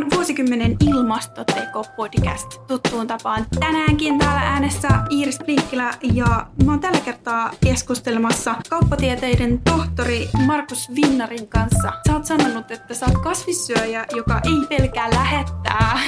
on vuosikymmenen ilmastoteko-podcast tuttuun tapaan. Tänäänkin täällä äänessä Iiris Pliikkilä ja mä oon tällä kertaa keskustelemassa kauppatieteiden tohtori Markus Vinnarin kanssa. Sä oot sanonut, että sä oot kasvissyöjä, joka ei pelkää lähettää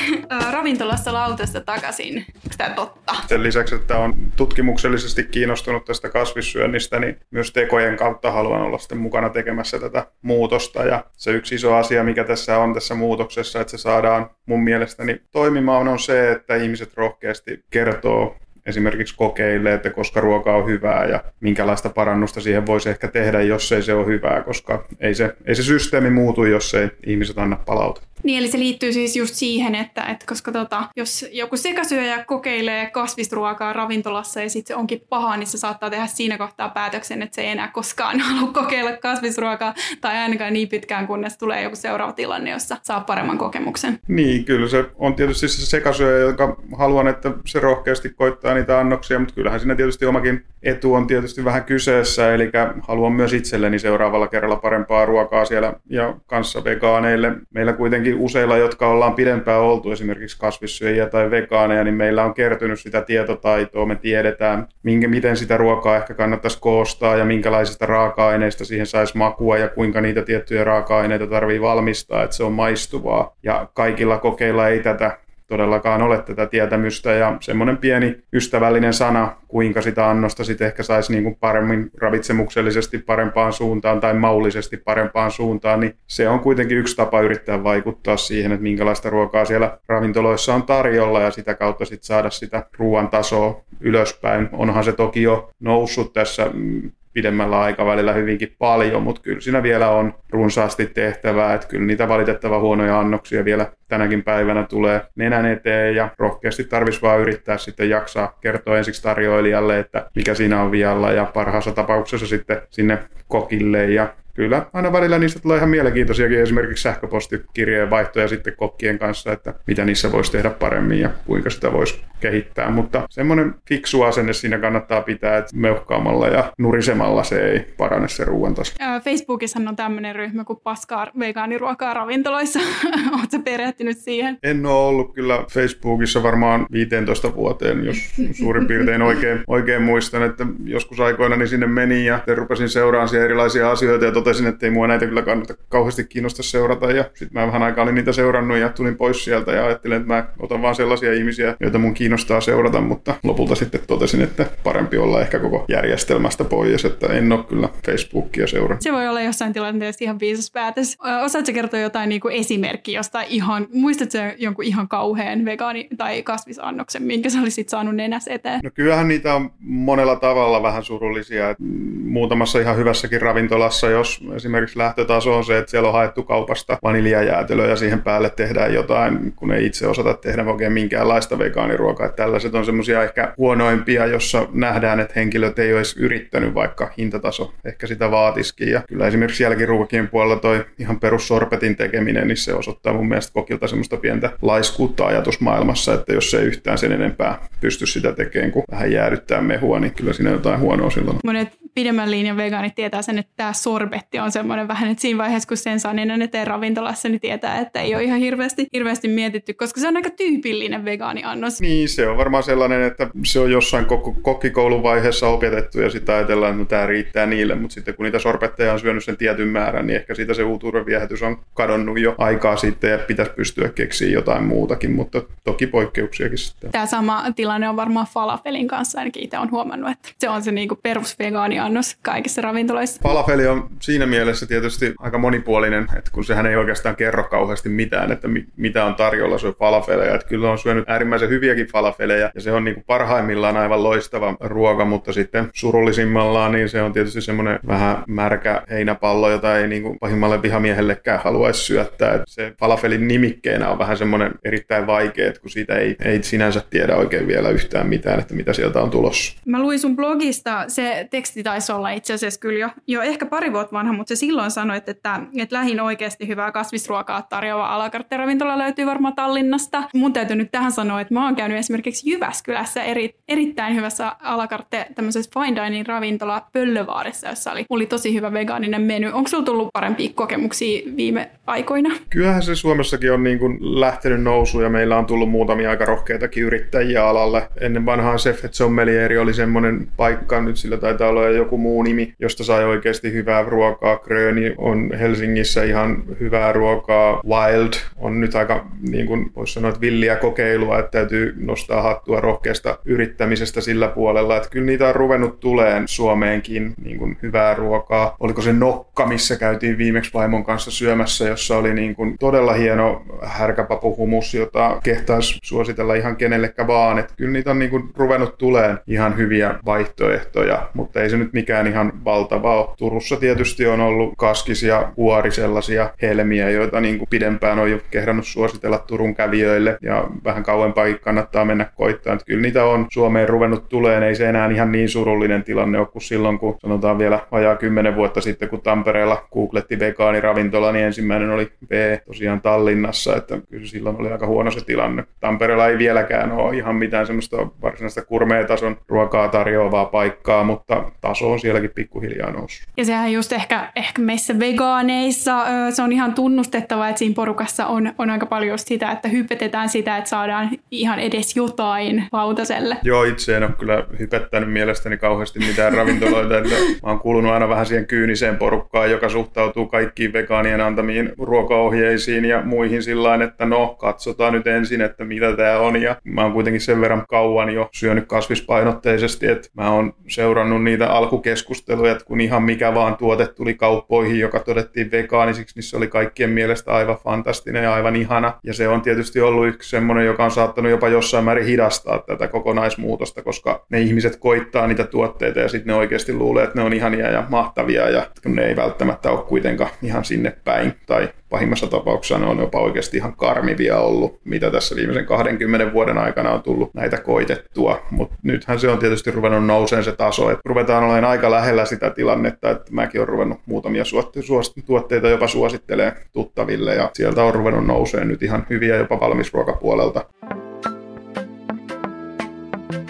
ravintolassa lautasta takaisin. Onko tää totta? Sen lisäksi, että on tutkimuksellisesti kiinnostunut tästä kasvissyönnistä, niin myös tekojen kautta haluan olla sitten mukana tekemässä tätä muutosta. Ja se yksi iso asia, mikä tässä on tässä muutoksessa, että se saadaan mun mielestäni toimimaan, on se, että ihmiset rohkeasti kertoo esimerkiksi kokeille, että koska ruoka on hyvää ja minkälaista parannusta siihen voisi ehkä tehdä, jos ei se ole hyvää, koska ei se, ei se systeemi muutu, jos ei ihmiset anna palautetta. Niin, eli se liittyy siis just siihen, että, että koska tota, jos joku sekasyöjä kokeilee kasvisruokaa ravintolassa ja sitten se onkin paha, niin se saattaa tehdä siinä kohtaa päätöksen, että se ei enää koskaan halua kokeilla kasvisruokaa tai ainakaan niin pitkään, kunnes tulee joku seuraava tilanne, jossa saa paremman kokemuksen. Niin, kyllä se on tietysti se sekasyöjä, joka haluan, että se rohkeasti koittaa niitä annoksia, mutta kyllähän siinä tietysti omakin etu on tietysti vähän kyseessä, eli haluan myös itselleni seuraavalla kerralla parempaa ruokaa siellä ja kanssa vegaaneille. Meillä kuitenkin useilla, jotka ollaan pidempään oltu esimerkiksi kasvissyöjiä tai vegaaneja, niin meillä on kertynyt sitä tietotaitoa. Me tiedetään, minkä, miten sitä ruokaa ehkä kannattaisi koostaa ja minkälaisista raaka-aineista siihen saisi makua ja kuinka niitä tiettyjä raaka-aineita tarvii valmistaa, että se on maistuvaa. Ja kaikilla kokeilla ei tätä todellakaan ole tätä tietämystä ja semmoinen pieni ystävällinen sana, kuinka sitä annosta sitten ehkä saisi niin kuin paremmin ravitsemuksellisesti parempaan suuntaan tai maullisesti parempaan suuntaan, niin se on kuitenkin yksi tapa yrittää vaikuttaa siihen, että minkälaista ruokaa siellä ravintoloissa on tarjolla ja sitä kautta sitten saada sitä ruoan tasoa ylöspäin. Onhan se toki jo noussut tässä mm, pidemmällä aikavälillä hyvinkin paljon, mutta kyllä siinä vielä on runsaasti tehtävää, että kyllä niitä valitettava huonoja annoksia vielä tänäkin päivänä tulee nenän eteen ja rohkeasti tarvitsisi vaan yrittää sitten jaksaa kertoa ensiksi tarjoilijalle, että mikä siinä on vialla ja parhaassa tapauksessa sitten sinne kokille ja kyllä aina välillä niistä tulee ihan mielenkiintoisiakin esimerkiksi sähköpostikirjeen vaihtoja sitten kokkien kanssa, että mitä niissä voisi tehdä paremmin ja kuinka sitä voisi kehittää. Mutta semmoinen fiksu asenne siinä kannattaa pitää, että meuhkaamalla ja nurisemalla se ei parane se ruoan taso. Facebookissa on tämmöinen ryhmä kuin Paskaa vegaaniruokaa ravintoloissa. Oletko perehtynyt siihen? En ole ollut kyllä Facebookissa varmaan 15 vuoteen, jos suurin piirtein oikein, oikein muistan, että joskus aikoina niin sinne meni ja rupesin seuraamaan erilaisia asioita ja totesin, että ei mua näitä kyllä kannata kauheasti kiinnosta seurata. Ja sitten mä vähän aikaa olin niitä seurannut ja tulin pois sieltä ja ajattelin, että mä otan vaan sellaisia ihmisiä, joita mun kiinnostaa seurata, mutta lopulta sitten totesin, että parempi olla ehkä koko järjestelmästä pois, että en ole kyllä Facebookia seurannut. Se voi olla jossain tilanteessa ihan viisas päätös. Osaatko kertoa jotain niin kuin esimerkkiä jostain ihan, muistatko jonkun ihan kauhean vegaani- tai kasvisannoksen, minkä sä olisit saanut nenäs eteen? No kyllähän niitä on monella tavalla vähän surullisia. Muutamassa ihan hyvässäkin ravintolassa, jos esimerkiksi lähtötaso on se, että siellä on haettu kaupasta vaniljajäätelöä ja siihen päälle tehdään jotain, kun ei itse osata tehdä oikein minkäänlaista vegaaniruokaa. Että tällaiset on semmoisia ehkä huonoimpia, jossa nähdään, että henkilöt ei edes yrittänyt, vaikka hintataso ehkä sitä vaatisikin. Ja kyllä esimerkiksi jälkiruokien puolella toi ihan perussorpetin tekeminen, niin se osoittaa mun mielestä kokilta semmoista pientä laiskuutta ajatusmaailmassa, että jos se yhtään sen enempää pysty sitä tekemään, kun vähän jäädyttää mehua, niin kyllä siinä jotain huonoa silloin. Monet pidemmän linjan vegaanit tietää sen, että tämä sorbetti on semmoinen vähän, että siinä vaiheessa, kun sen saa niin eteen ravintolassa, niin tietää, että ei ole ihan hirveästi, hirveästi mietitty, koska se on aika tyypillinen vegaaniannos. Niin, se on varmaan sellainen, että se on jossain kokkikoulun vaiheessa opetettu ja sitä ajatellaan, että no, tämä riittää niille, mutta sitten kun niitä sorbetteja on syönyt sen tietyn määrän, niin ehkä siitä se uutuuden viehätys on kadonnut jo aikaa sitten ja pitäisi pystyä keksiä jotain muutakin, mutta toki poikkeuksiakin sitten. Tämä sama tilanne on varmaan falafelin kanssa, ainakin itse olen huomannut, että se on se niinku perusvegaaniannos kaikissa ravintoloissa. Falafeli on siinä mielessä tietysti aika monipuolinen, että kun sehän ei oikeastaan kerro kauheasti mitään, että mi- mitä on tarjolla, se on falafeleja. Että kyllä on syönyt äärimmäisen hyviäkin falafeleja ja se on niin kuin parhaimmillaan aivan loistava ruoka, mutta sitten surullisimmallaan niin se on tietysti semmoinen vähän märkä heinäpallo, jota ei niin kuin pahimmalle vihamiehellekään haluaisi syöttää. Että se falafelin nimikkeenä on vähän semmoinen erittäin vaikea, että kun siitä ei, ei sinänsä tiedä oikein vielä yhtään mitään, että mitä sieltä on tulossa. Mä luin sun blogista, se teksti taisi olla itse asiassa kyllä jo, jo ehkä pari vuotta vanha, mutta se silloin sanoi, että, että lähin oikeasti hyvää kasvisruokaa tarjoava alakartteravintola löytyy varmaan Tallinnasta. Mun täytyy nyt tähän sanoa, että mä oon käynyt esimerkiksi Jyväskylässä eri, erittäin hyvässä alakarte tämmöisessä fine dining ravintola Pöllövaarissa, jossa oli, oli tosi hyvä vegaaninen meny. Onko sulla tullut parempia kokemuksia viime aikoina? Kyllähän se Suomessakin on niin kuin lähtenyt nousuun ja meillä on tullut muutamia aika rohkeitakin yrittäjiä alalle. Ennen vanhaan Sefet Sommelieri oli semmoinen paikka, nyt sillä taitaa olla joku muu nimi, josta sai oikeasti hyvää ruokaa. Gröni on Helsingissä ihan hyvää ruokaa. Wild on nyt aika, niin kuin voisi sanoa, että villiä kokeilua, että täytyy nostaa hattua rohkeasta yrittämisestä sillä puolella. Että kyllä niitä on ruvennut tuleen Suomeenkin niin kuin hyvää ruokaa. Oliko se Nokka, missä käytiin viimeksi vaimon kanssa syömässä, jossa oli niin kuin todella hieno härkäpapuhumus, jota kehtaisi suositella ihan kenellekään vaan. Että kyllä niitä on niin kuin ruvennut tuleen ihan hyviä vaihtoehtoja, mutta ei se nyt mikään ihan valtava ole. Turussa tietysti on ollut kaskis ja huori sellaisia helmiä, joita niin kuin pidempään on jo kehdannut suositella Turun kävijöille ja vähän kauempaa kannattaa mennä koittaa. Että kyllä niitä on Suomeen ruvennut tuleen, ei se enää ihan niin surullinen tilanne ole kuin silloin, kun sanotaan vielä vajaa kymmenen vuotta sitten, kun Tampereella googletti vegaaniravintola, niin ensimmäinen oli B tosiaan Tallinnassa, että kyllä silloin oli aika huono se tilanne. Tampereella ei vieläkään ole ihan mitään semmoista varsinaista kurmeetason ruokaa tarjoavaa paikkaa, mutta taso on sielläkin pikkuhiljaa noussut. Ja sehän just ehkä, ehkä meissä vegaaneissa se on ihan tunnustettava, että siinä porukassa on, on aika paljon sitä, että hypetetään sitä, että saadaan ihan edes jotain lautaselle. Joo, itse en ole kyllä hypettänyt mielestäni kauheasti mitään ravintoloita. että mä oon kuulunut aina vähän siihen kyyniseen porukkaan, joka suhtautuu kaikkiin vegaanien antamiin ruokaohjeisiin ja muihin sillä että no, katsotaan nyt ensin, että mitä tämä on. Ja mä oon kuitenkin sen verran kauan jo syönyt kasvispainotteisesti, että mä oon seurannut niitä alkukeskusteluja, että kun ihan mikä vaan tuote tuli kauppoihin, joka todettiin vegaanisiksi, niin se oli kaikkien mielestä aivan fantastinen ja aivan ihana. Ja se on tietysti ollut yksi semmoinen, joka on saattanut jopa jossain määrin hidastaa tätä kokonaismuutosta, koska ne ihmiset koittaa niitä tuotteita ja sitten ne oikeasti luulee, että ne on ihania ja mahtavia ja ne ei välttämättä ole kuitenkaan ihan sinne päin tai pahimmassa tapauksessa ne on jopa oikeasti ihan karmivia ollut, mitä tässä viimeisen 20 vuoden aikana on tullut näitä koitettua. Mutta nythän se on tietysti ruvennut nouseen se taso, että ruvetaan olemaan aika lähellä sitä tilannetta, että mäkin olen ruvennut muutamia tuotteita jopa suosittelee tuttaville ja sieltä on ruvennut nouseen nyt ihan hyviä jopa valmisruokapuolelta.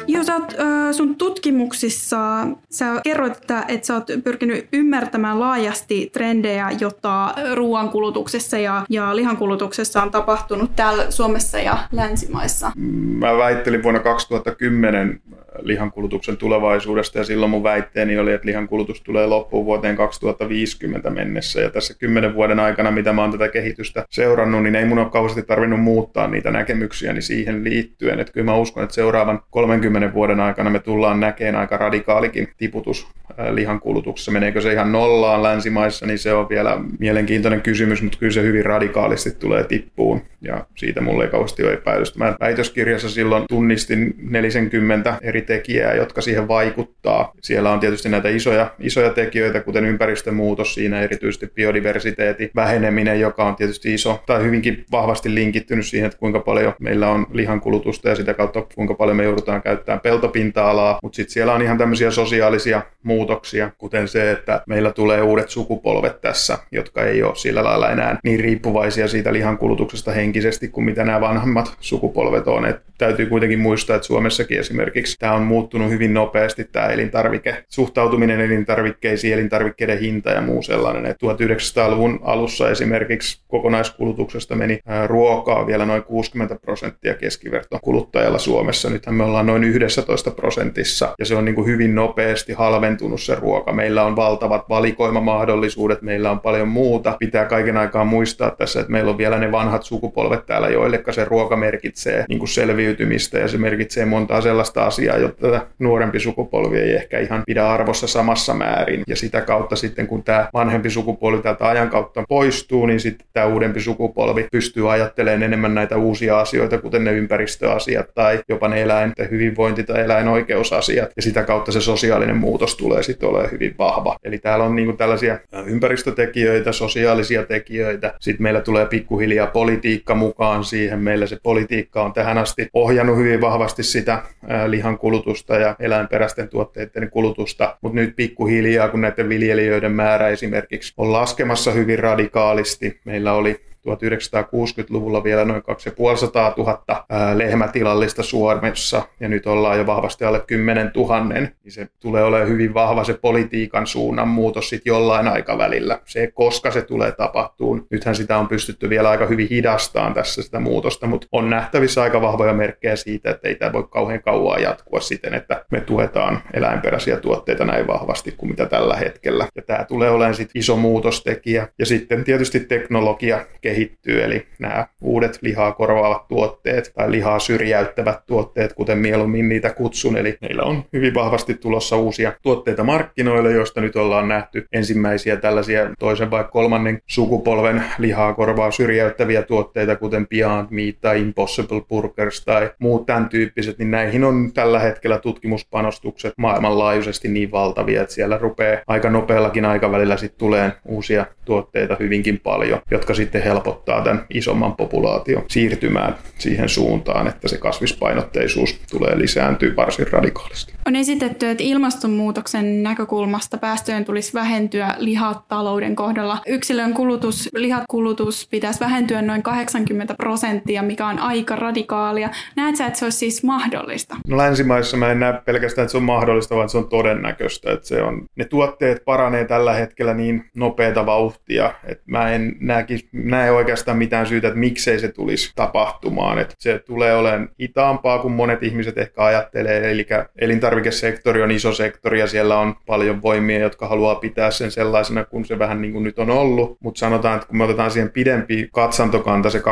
Joo, sä oot, sun tutkimuksissa, sä kerroit, että, että sä oot pyrkinyt ymmärtämään laajasti trendejä, jotta ruoankulutuksessa ja, ja lihankulutuksessa on tapahtunut täällä Suomessa ja länsimaissa. Mä väittelin vuonna 2010 lihankulutuksen tulevaisuudesta ja silloin mun väitteeni oli, että lihankulutus tulee loppuun vuoteen 2050 mennessä ja tässä kymmenen vuoden aikana, mitä mä oon tätä kehitystä seurannut, niin ei mun ole kauheasti tarvinnut muuttaa niitä näkemyksiäni siihen liittyen, että kyllä mä uskon, että seuraavan 30 vuoden aikana me tullaan näkemään aika radikaalikin tiputus lihankulutuksessa. Meneekö se ihan nollaan länsimaissa, niin se on vielä mielenkiintoinen kysymys, mutta kyllä se hyvin radikaalisti tulee tippuun ja siitä mulle ei kauheasti ole epäilystä. Mä väitöskirjassa silloin tunnistin 40 eri tekijää, jotka siihen vaikuttaa. Siellä on tietysti näitä isoja, isoja tekijöitä, kuten ympäristömuutos siinä, erityisesti biodiversiteetin väheneminen, joka on tietysti iso tai hyvinkin vahvasti linkittynyt siihen, että kuinka paljon meillä on lihankulutusta ja sitä kautta kuinka paljon me joudutaan käyttämään peltopinta-alaa. Mutta sitten siellä on ihan tämmöisiä sosiaalisia muutoksia, kuten se, että meillä tulee uudet sukupolvet tässä, jotka ei ole sillä lailla enää niin riippuvaisia siitä lihankulutuksesta henkisesti kuin mitä nämä vanhemmat sukupolvet on. Et täytyy kuitenkin muistaa, että Suomessakin esimerkiksi tämä on muuttunut hyvin nopeasti, tämä elintarvike, suhtautuminen elintarvikkeisiin, elintarvikkeiden hinta ja muu sellainen. Et 1900-luvun alussa esimerkiksi kokonaiskulutuksesta meni ruokaa vielä noin 60 prosenttia keskiverto kuluttajalla Suomessa. Nythän me ollaan noin 11 prosentissa ja se on niin kuin hyvin nopeasti halventunut se ruoka. Meillä on valtavat valikoimamahdollisuudet, meillä on paljon muuta. Pitää kaiken aikaa muistaa tässä, että meillä on vielä ne vanhat sukupolvet täällä, joille se ruoka merkitsee niin kuin selviytymistä ja se merkitsee montaa sellaista asiaa, jota nuorempi sukupolvi ei ehkä ihan pidä arvossa samassa määrin. Ja sitä kautta sitten, kun tämä vanhempi sukupolvi täältä ajan kautta poistuu, niin sitten tämä uudempi sukupolvi pystyy ajattelemaan enemmän näitä uusia asioita, kuten ne ympäristöasiat tai jopa ne eläinten hyvinvointi- tai eläinoikeusasiat. Ja sitä kautta se sosiaalinen muutos tulee sitten olemaan hyvin vahva. Eli täällä on niinku tällaisia ympäristötekijöitä, sosiaalisia tekijöitä. Sitten meillä tulee pikkuhiljaa politiikka mukaan siihen. Meillä se politiikka on tähän asti ohjannut hyvin vahvasti sitä lihan kulutusta ja eläinperäisten tuotteiden kulutusta, mutta nyt pikkuhiljaa, kun näiden viljelijöiden määrä esimerkiksi on laskemassa hyvin radikaalisti, meillä oli 1960-luvulla vielä noin 2500 000 lehmätilallista Suomessa ja nyt ollaan jo vahvasti alle 10 000, niin se tulee olemaan hyvin vahva se politiikan suunnan muutos sitten jollain aikavälillä. Se, koska se tulee tapahtuun, nythän sitä on pystytty vielä aika hyvin hidastaan tässä sitä muutosta, mutta on nähtävissä aika vahvoja merkkejä siitä, että ei tämä voi kauhean kauan jatkua siten, että me tuetaan eläinperäisiä tuotteita näin vahvasti kuin mitä tällä hetkellä. Ja tämä tulee olemaan sitten iso muutostekijä. Ja sitten tietysti teknologia kehittyy, eli nämä uudet lihaa korvaavat tuotteet tai lihaa syrjäyttävät tuotteet, kuten mieluummin niitä kutsun. Eli meillä on hyvin vahvasti tulossa uusia tuotteita markkinoille, joista nyt ollaan nähty ensimmäisiä tällaisia toisen vai kolmannen sukupolven lihaa korvaa syrjäyttäviä tuotteita, kuten Beyond Meat tai Impossible Burgers tai muut tämän tyyppiset, niin näihin on tällä hetkellä tutkimuspanostukset maailmanlaajuisesti niin valtavia, että siellä rupeaa aika nopeallakin aikavälillä sitten tulee uusia tuotteita hyvinkin paljon, jotka sitten helpottavat helpottaa tämän isomman populaation siirtymään siihen suuntaan, että se kasvispainotteisuus tulee lisääntyä varsin radikaalisti. On esitetty, että ilmastonmuutoksen näkökulmasta päästöjen tulisi vähentyä lihatalouden kohdalla. Yksilön kulutus, lihatkulutus pitäisi vähentyä noin 80 prosenttia, mikä on aika radikaalia. Näet sä, että se olisi siis mahdollista? No länsimaissa mä en näe pelkästään, että se on mahdollista, vaan se on todennäköistä. Että se on, ne tuotteet paranee tällä hetkellä niin nopeata vauhtia, että mä en näe oikeastaan mitään syytä, että miksei se tulisi tapahtumaan. Että se tulee olemaan hitaampaa kuin monet ihmiset ehkä ajattelee. Eli elintarvikesektori on iso sektori ja siellä on paljon voimia, jotka haluaa pitää sen sellaisena kuin se vähän niin kuin nyt on ollut. Mutta sanotaan, että kun me otetaan siihen pidempi katsantokanta, se 2-30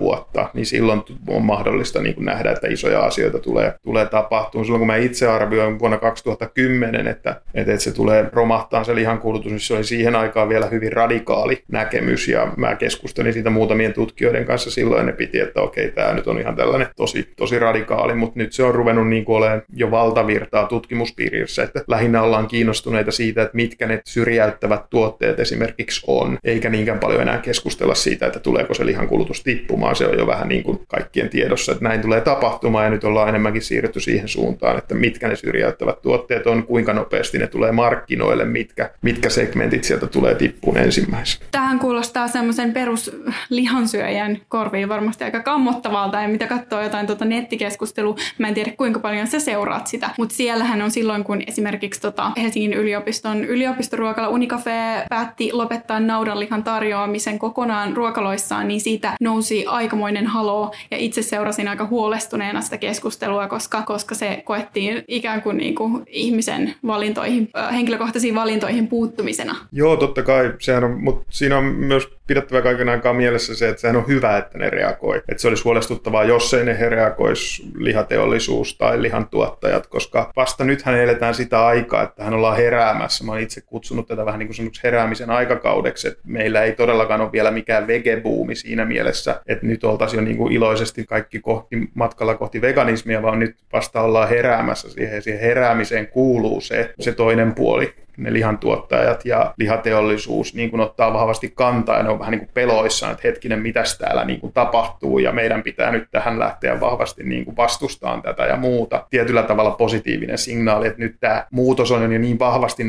vuotta, niin silloin on mahdollista niin kuin nähdä, että isoja asioita tulee, tulee tapahtumaan. Silloin kun mä itse arvioin vuonna 2010, että, että se tulee romahtaa se lihankulutus, niin se oli siihen aikaan vielä hyvin radikaali näkemys ja mä keskustelin siitä muutamien tutkijoiden kanssa silloin, ne piti, että okei, tämä nyt on ihan tällainen tosi, tosi radikaali, mutta nyt se on ruvennut niin kuin olemaan jo valtavirtaa tutkimuspiirissä, että lähinnä ollaan kiinnostuneita siitä, että mitkä ne syrjäyttävät tuotteet esimerkiksi on, eikä niinkään paljon enää keskustella siitä, että tuleeko se lihan kulutus tippumaan, se on jo vähän niin kuin kaikkien tiedossa, että näin tulee tapahtumaan ja nyt ollaan enemmänkin siirrytty siihen suuntaan, että mitkä ne syrjäyttävät tuotteet on, kuinka nopeasti ne tulee markkinoille, mitkä, mitkä segmentit sieltä tulee tippuun ensimmäisenä. Tähän kuulostaa semmoisen peruslihansyöjän korviin varmasti aika kammottavalta. Ja mitä katsoo jotain tuota nettikeskustelua, mä en tiedä kuinka paljon sä seuraat sitä, mutta siellähän on silloin, kun esimerkiksi tota Helsingin yliopiston yliopistoruokala Unicafe päätti lopettaa naudanlihan tarjoamisen kokonaan ruokaloissaan, niin siitä nousi aikamoinen halo. Ja itse seurasin aika huolestuneena sitä keskustelua, koska, koska se koettiin ikään kuin, niin kuin ihmisen valintoihin, henkilökohtaisiin valintoihin puuttumisena. Joo, totta kai, sehän on, mutta siinä on myös pidettävä kaiken aikaa mielessä se, että sehän on hyvä, että ne reagoi. Että se olisi huolestuttavaa, jos ei ne reagoisi lihateollisuus tai lihantuottajat, koska vasta nythän eletään sitä aikaa, että hän ollaan heräämässä. Mä oon itse kutsunut tätä vähän niin kuin heräämisen aikakaudeksi, että meillä ei todellakaan ole vielä mikään vegebuumi siinä mielessä, että nyt oltaisiin jo niin kuin iloisesti kaikki kohti, matkalla kohti veganismia, vaan nyt vasta ollaan heräämässä siihen. Siihen heräämiseen kuuluu se, se toinen puoli ne lihantuottajat ja lihateollisuus niin kuin ottaa vahvasti kantaa ja ne on vähän niin kuin peloissaan, että hetkinen, mitäs täällä niin kuin tapahtuu ja meidän pitää nyt tähän lähteä vahvasti niin kuin vastustaan tätä ja muuta. Tietyllä tavalla positiivinen signaali, että nyt tämä muutos on jo niin vahvasti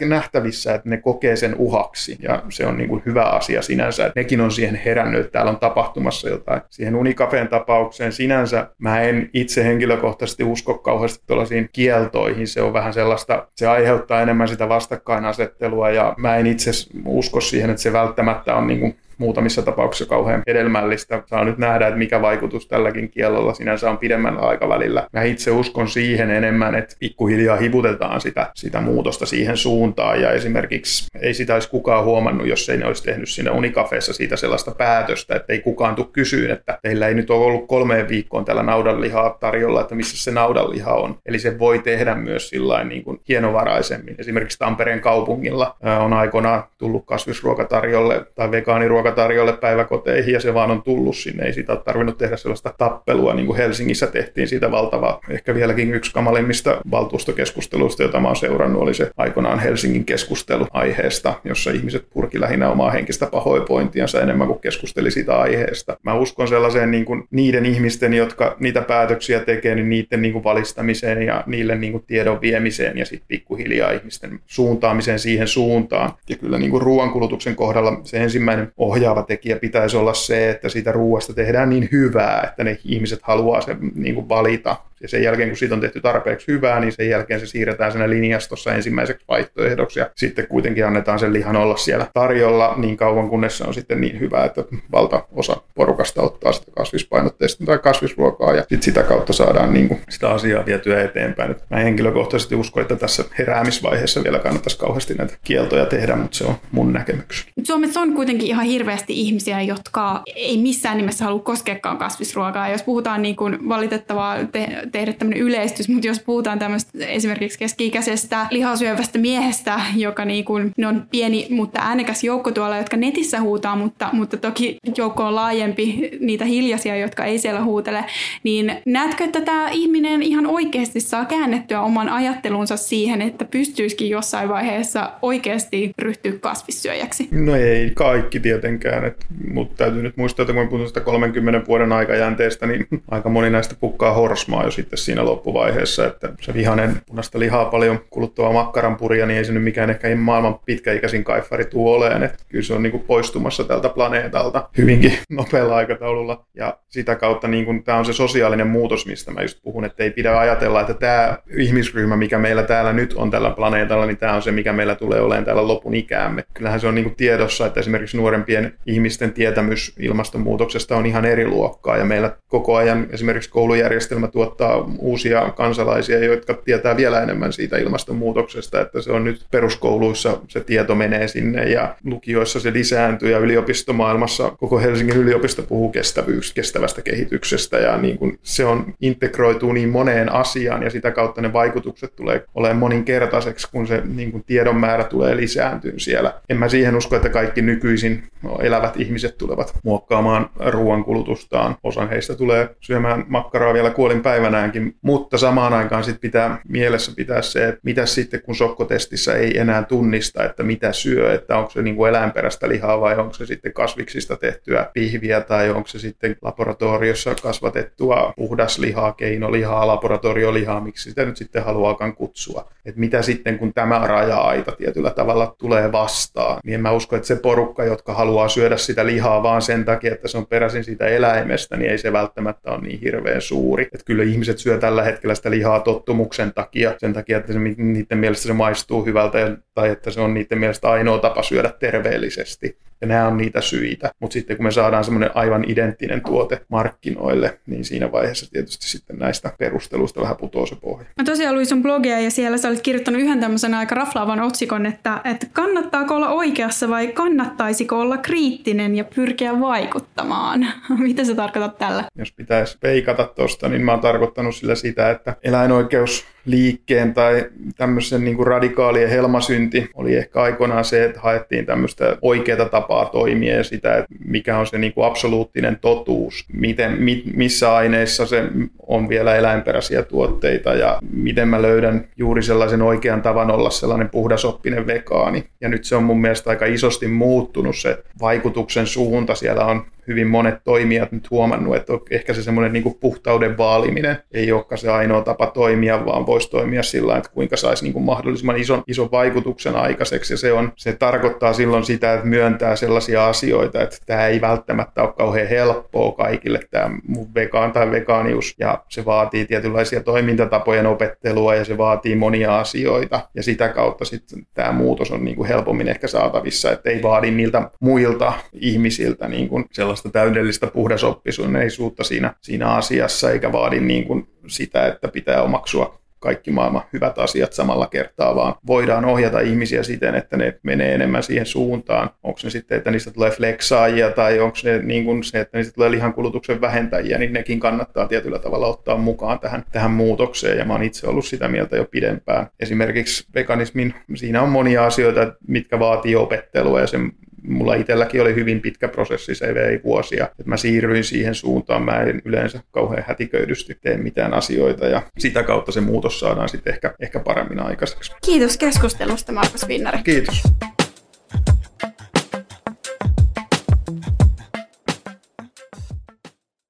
nähtävissä, että ne kokee sen uhaksi ja se on niin kuin hyvä asia sinänsä, että nekin on siihen herännyt, että täällä on tapahtumassa jotain. Siihen Unicafeen tapaukseen sinänsä mä en itse henkilökohtaisesti usko kauheasti tuollaisiin kieltoihin, se on vähän sellaista, se aiheuttaa enemmän sitä vastakkainasettelua ja mä en itse usko siihen, että se välttämättä on niin kuin muutamissa tapauksissa kauhean hedelmällistä. Saa nyt nähdä, että mikä vaikutus tälläkin kiellolla sinänsä on pidemmällä aikavälillä. Mä itse uskon siihen enemmän, että pikkuhiljaa hivutetaan sitä, sitä muutosta siihen suuntaan ja esimerkiksi ei sitä olisi kukaan huomannut, jos ei ne olisi tehnyt siinä Unicafeessa siitä sellaista päätöstä, että ei kukaan tule kysyyn, että teillä ei nyt ole ollut kolmeen viikkoon tällä naudanlihaa tarjolla, että missä se naudanliha on. Eli se voi tehdä myös sillä niin kuin hienovaraisemmin. Esimerkiksi Tampereen kaupungilla on aikoinaan tullut kasvisruokatarjolle tai vegaaniruoka ruokatarjolle päiväkoteihin ja se vaan on tullut sinne. Ei siitä ole tarvinnut tehdä sellaista tappelua, niin kuin Helsingissä tehtiin siitä valtavaa. Ehkä vieläkin yksi kamalimmista valtuustokeskusteluista, jota mä oon seurannut, oli se aikoinaan Helsingin keskustelu aiheesta, jossa ihmiset purki lähinnä omaa henkistä pahoinvointiansa enemmän kuin keskusteli siitä aiheesta. Mä uskon sellaiseen niin kuin niiden ihmisten, jotka niitä päätöksiä tekee, niin niiden niin kuin valistamiseen ja niille niin kuin tiedon viemiseen ja sitten pikkuhiljaa ihmisten suuntaamiseen siihen suuntaan. Ja kyllä niin kuin ruoankulutuksen kohdalla se ensimmäinen ohjaava tekijä pitäisi olla se, että siitä ruoasta tehdään niin hyvää, että ne ihmiset haluaa sen niin kuin valita ja sen jälkeen, kun siitä on tehty tarpeeksi hyvää, niin sen jälkeen se siirretään sinne linjastossa ensimmäiseksi vaihtoehdoksi. Ja sitten kuitenkin annetaan sen lihan olla siellä tarjolla niin kauan, kunnes se on sitten niin hyvä, että valtaosa porukasta ottaa sitä kasvispainotteista tai kasvisruokaa. Ja sitten sitä kautta saadaan niin kuin sitä asiaa vietyä eteenpäin. mä henkilökohtaisesti uskon, että tässä heräämisvaiheessa vielä kannattaisi kauheasti näitä kieltoja tehdä, mutta se on mun näkemykseni. Suomessa on kuitenkin ihan hirveästi ihmisiä, jotka ei missään nimessä halua koskekaan kasvisruokaa. Jos puhutaan niin kuin valitettavaa te- tehdä tämmöinen yleistys, mutta jos puhutaan tämmöistä esimerkiksi keski-ikäisestä lihasyövästä miehestä, joka niin kuin, ne on pieni, mutta äänekäs joukko tuolla, jotka netissä huutaa, mutta, mutta toki joukko on laajempi niitä hiljaisia, jotka ei siellä huutele, niin näetkö, että tämä ihminen ihan oikeasti saa käännettyä oman ajattelunsa siihen, että pystyisikin jossain vaiheessa oikeasti ryhtyä kasvissyöjäksi? No ei kaikki tietenkään, et, mutta täytyy nyt muistaa, että kun puhutaan sitä 30 vuoden aikajänteestä, niin aika moni näistä pukkaa horsmaa, jos sitten siinä loppuvaiheessa, että se vihanen punaista lihaa paljon kuluttava makkaranpurja, niin ei se nyt mikään ehkä maailman pitkäikäisin kaifari tuu oleen, että kyllä se on niin kuin poistumassa tältä planeetalta hyvinkin nopealla aikataululla. Ja sitä kautta niin kuin, tämä on se sosiaalinen muutos, mistä mä just puhun, että ei pidä ajatella, että tämä ihmisryhmä, mikä meillä täällä nyt on tällä planeetalla, niin tämä on se, mikä meillä tulee olemaan täällä lopun ikäämme. Kyllähän se on niin kuin tiedossa, että esimerkiksi nuorempien ihmisten tietämys ilmastonmuutoksesta on ihan eri luokkaa. Ja meillä koko ajan esimerkiksi koulujärjestelmä tuottaa uusia kansalaisia, jotka tietää vielä enemmän siitä ilmastonmuutoksesta, että se on nyt peruskouluissa se tieto menee sinne ja lukioissa se lisääntyy ja yliopistomaailmassa koko Helsingin yliopisto puhuu kestävyys, kestävästä kehityksestä ja niin kuin se on integroituu niin moneen asiaan ja sitä kautta ne vaikutukset tulee olemaan moninkertaiseksi, kun se niin kuin tiedon määrä tulee lisääntyyn siellä. En mä siihen usko, että kaikki nykyisin elävät ihmiset tulevat muokkaamaan ruoankulutustaan. Osan heistä tulee syömään makkaraa vielä kuolinpäivänä tänäänkin, mutta samaan aikaan sit pitää mielessä pitää se, että mitä sitten kun sokkotestissä ei enää tunnista, että mitä syö, että onko se niin kuin eläinperäistä lihaa vai onko se sitten kasviksista tehtyä pihviä tai onko se sitten laboratoriossa kasvatettua puhdaslihaa, keinolihaa, laboratoriolihaa, miksi sitä nyt sitten haluaakaan kutsua. Että mitä sitten kun tämä raja-aita tietyllä tavalla tulee vastaan, niin en mä usko, että se porukka, jotka haluaa syödä sitä lihaa vaan sen takia, että se on peräisin siitä eläimestä, niin ei se välttämättä ole niin hirveän suuri. Että kyllä ihmiset syö tällä hetkellä sitä lihaa tottumuksen takia, sen takia, että se, niiden mielestä se maistuu hyvältä tai että se on niiden mielestä ainoa tapa syödä terveellisesti. Ja nämä on niitä syitä. Mutta sitten kun me saadaan semmoinen aivan identtinen tuote markkinoille, niin siinä vaiheessa tietysti sitten näistä perusteluista vähän putoaa se pohja. Mä tosiaan luin sun blogia ja siellä sä olit kirjoittanut yhden tämmöisen aika raflaavan otsikon, että, että kannattaako olla oikeassa vai kannattaisiko olla kriittinen ja pyrkiä vaikuttamaan. Mitä sä tarkoitat tällä? Jos pitäisi peikata tuosta, niin mä oon tarkoittanut sillä sitä, että eläinoikeus liikkeen tai tämmöisen niin radikaalien helmasynti oli ehkä aikoinaan se, että haettiin tämmöistä oikeaa tapaa toimia ja sitä, että mikä on se niin kuin absoluuttinen totuus, miten, mi, missä aineissa se on vielä eläinperäisiä tuotteita ja miten mä löydän juuri sellaisen oikean tavan olla sellainen puhdasoppinen vegaani. Ja nyt se on mun mielestä aika isosti muuttunut se vaikutuksen suunta. Siellä on hyvin monet toimijat nyt huomannut, että ehkä se semmoinen niin puhtauden vaaliminen ei olekaan se ainoa tapa toimia, vaan voisi toimia sillä että kuinka saisi niin kuin mahdollisimman ison, ison vaikutuksen aikaiseksi. Ja se, on, se tarkoittaa silloin sitä, että myöntää sellaisia asioita, että tämä ei välttämättä ole kauhean helppoa kaikille, tämä mun vegaan tai vegaanius. Ja se vaatii tietynlaisia toimintatapojen opettelua ja se vaatii monia asioita. Ja sitä kautta sitten tämä muutos on niin kuin helpommin ehkä saatavissa, että ei vaadi niiltä muilta ihmisiltä niin kuin sellaista täydellistä puhdasoppisuutta siinä, siinä asiassa, eikä vaadi niin kuin sitä, että pitää omaksua kaikki maailman hyvät asiat samalla kertaa, vaan voidaan ohjata ihmisiä siten, että ne menee enemmän siihen suuntaan. Onko ne sitten, että niistä tulee fleksaajia tai onko ne niin kuin se, että niistä tulee lihankulutuksen vähentäjiä, niin nekin kannattaa tietyllä tavalla ottaa mukaan tähän, tähän muutokseen. Ja mä oon itse ollut sitä mieltä jo pidempään. Esimerkiksi veganismin, siinä on monia asioita, mitkä vaatii opettelua ja sen mulla itselläkin oli hyvin pitkä prosessi, se vei vuosia. Että mä siirryin siihen suuntaan, mä en yleensä kauhean hätiköidysti tee mitään asioita ja sitä kautta se muutos saadaan sitten ehkä, ehkä paremmin aikaiseksi. Kiitos keskustelusta Markus Vinnari. Kiitos.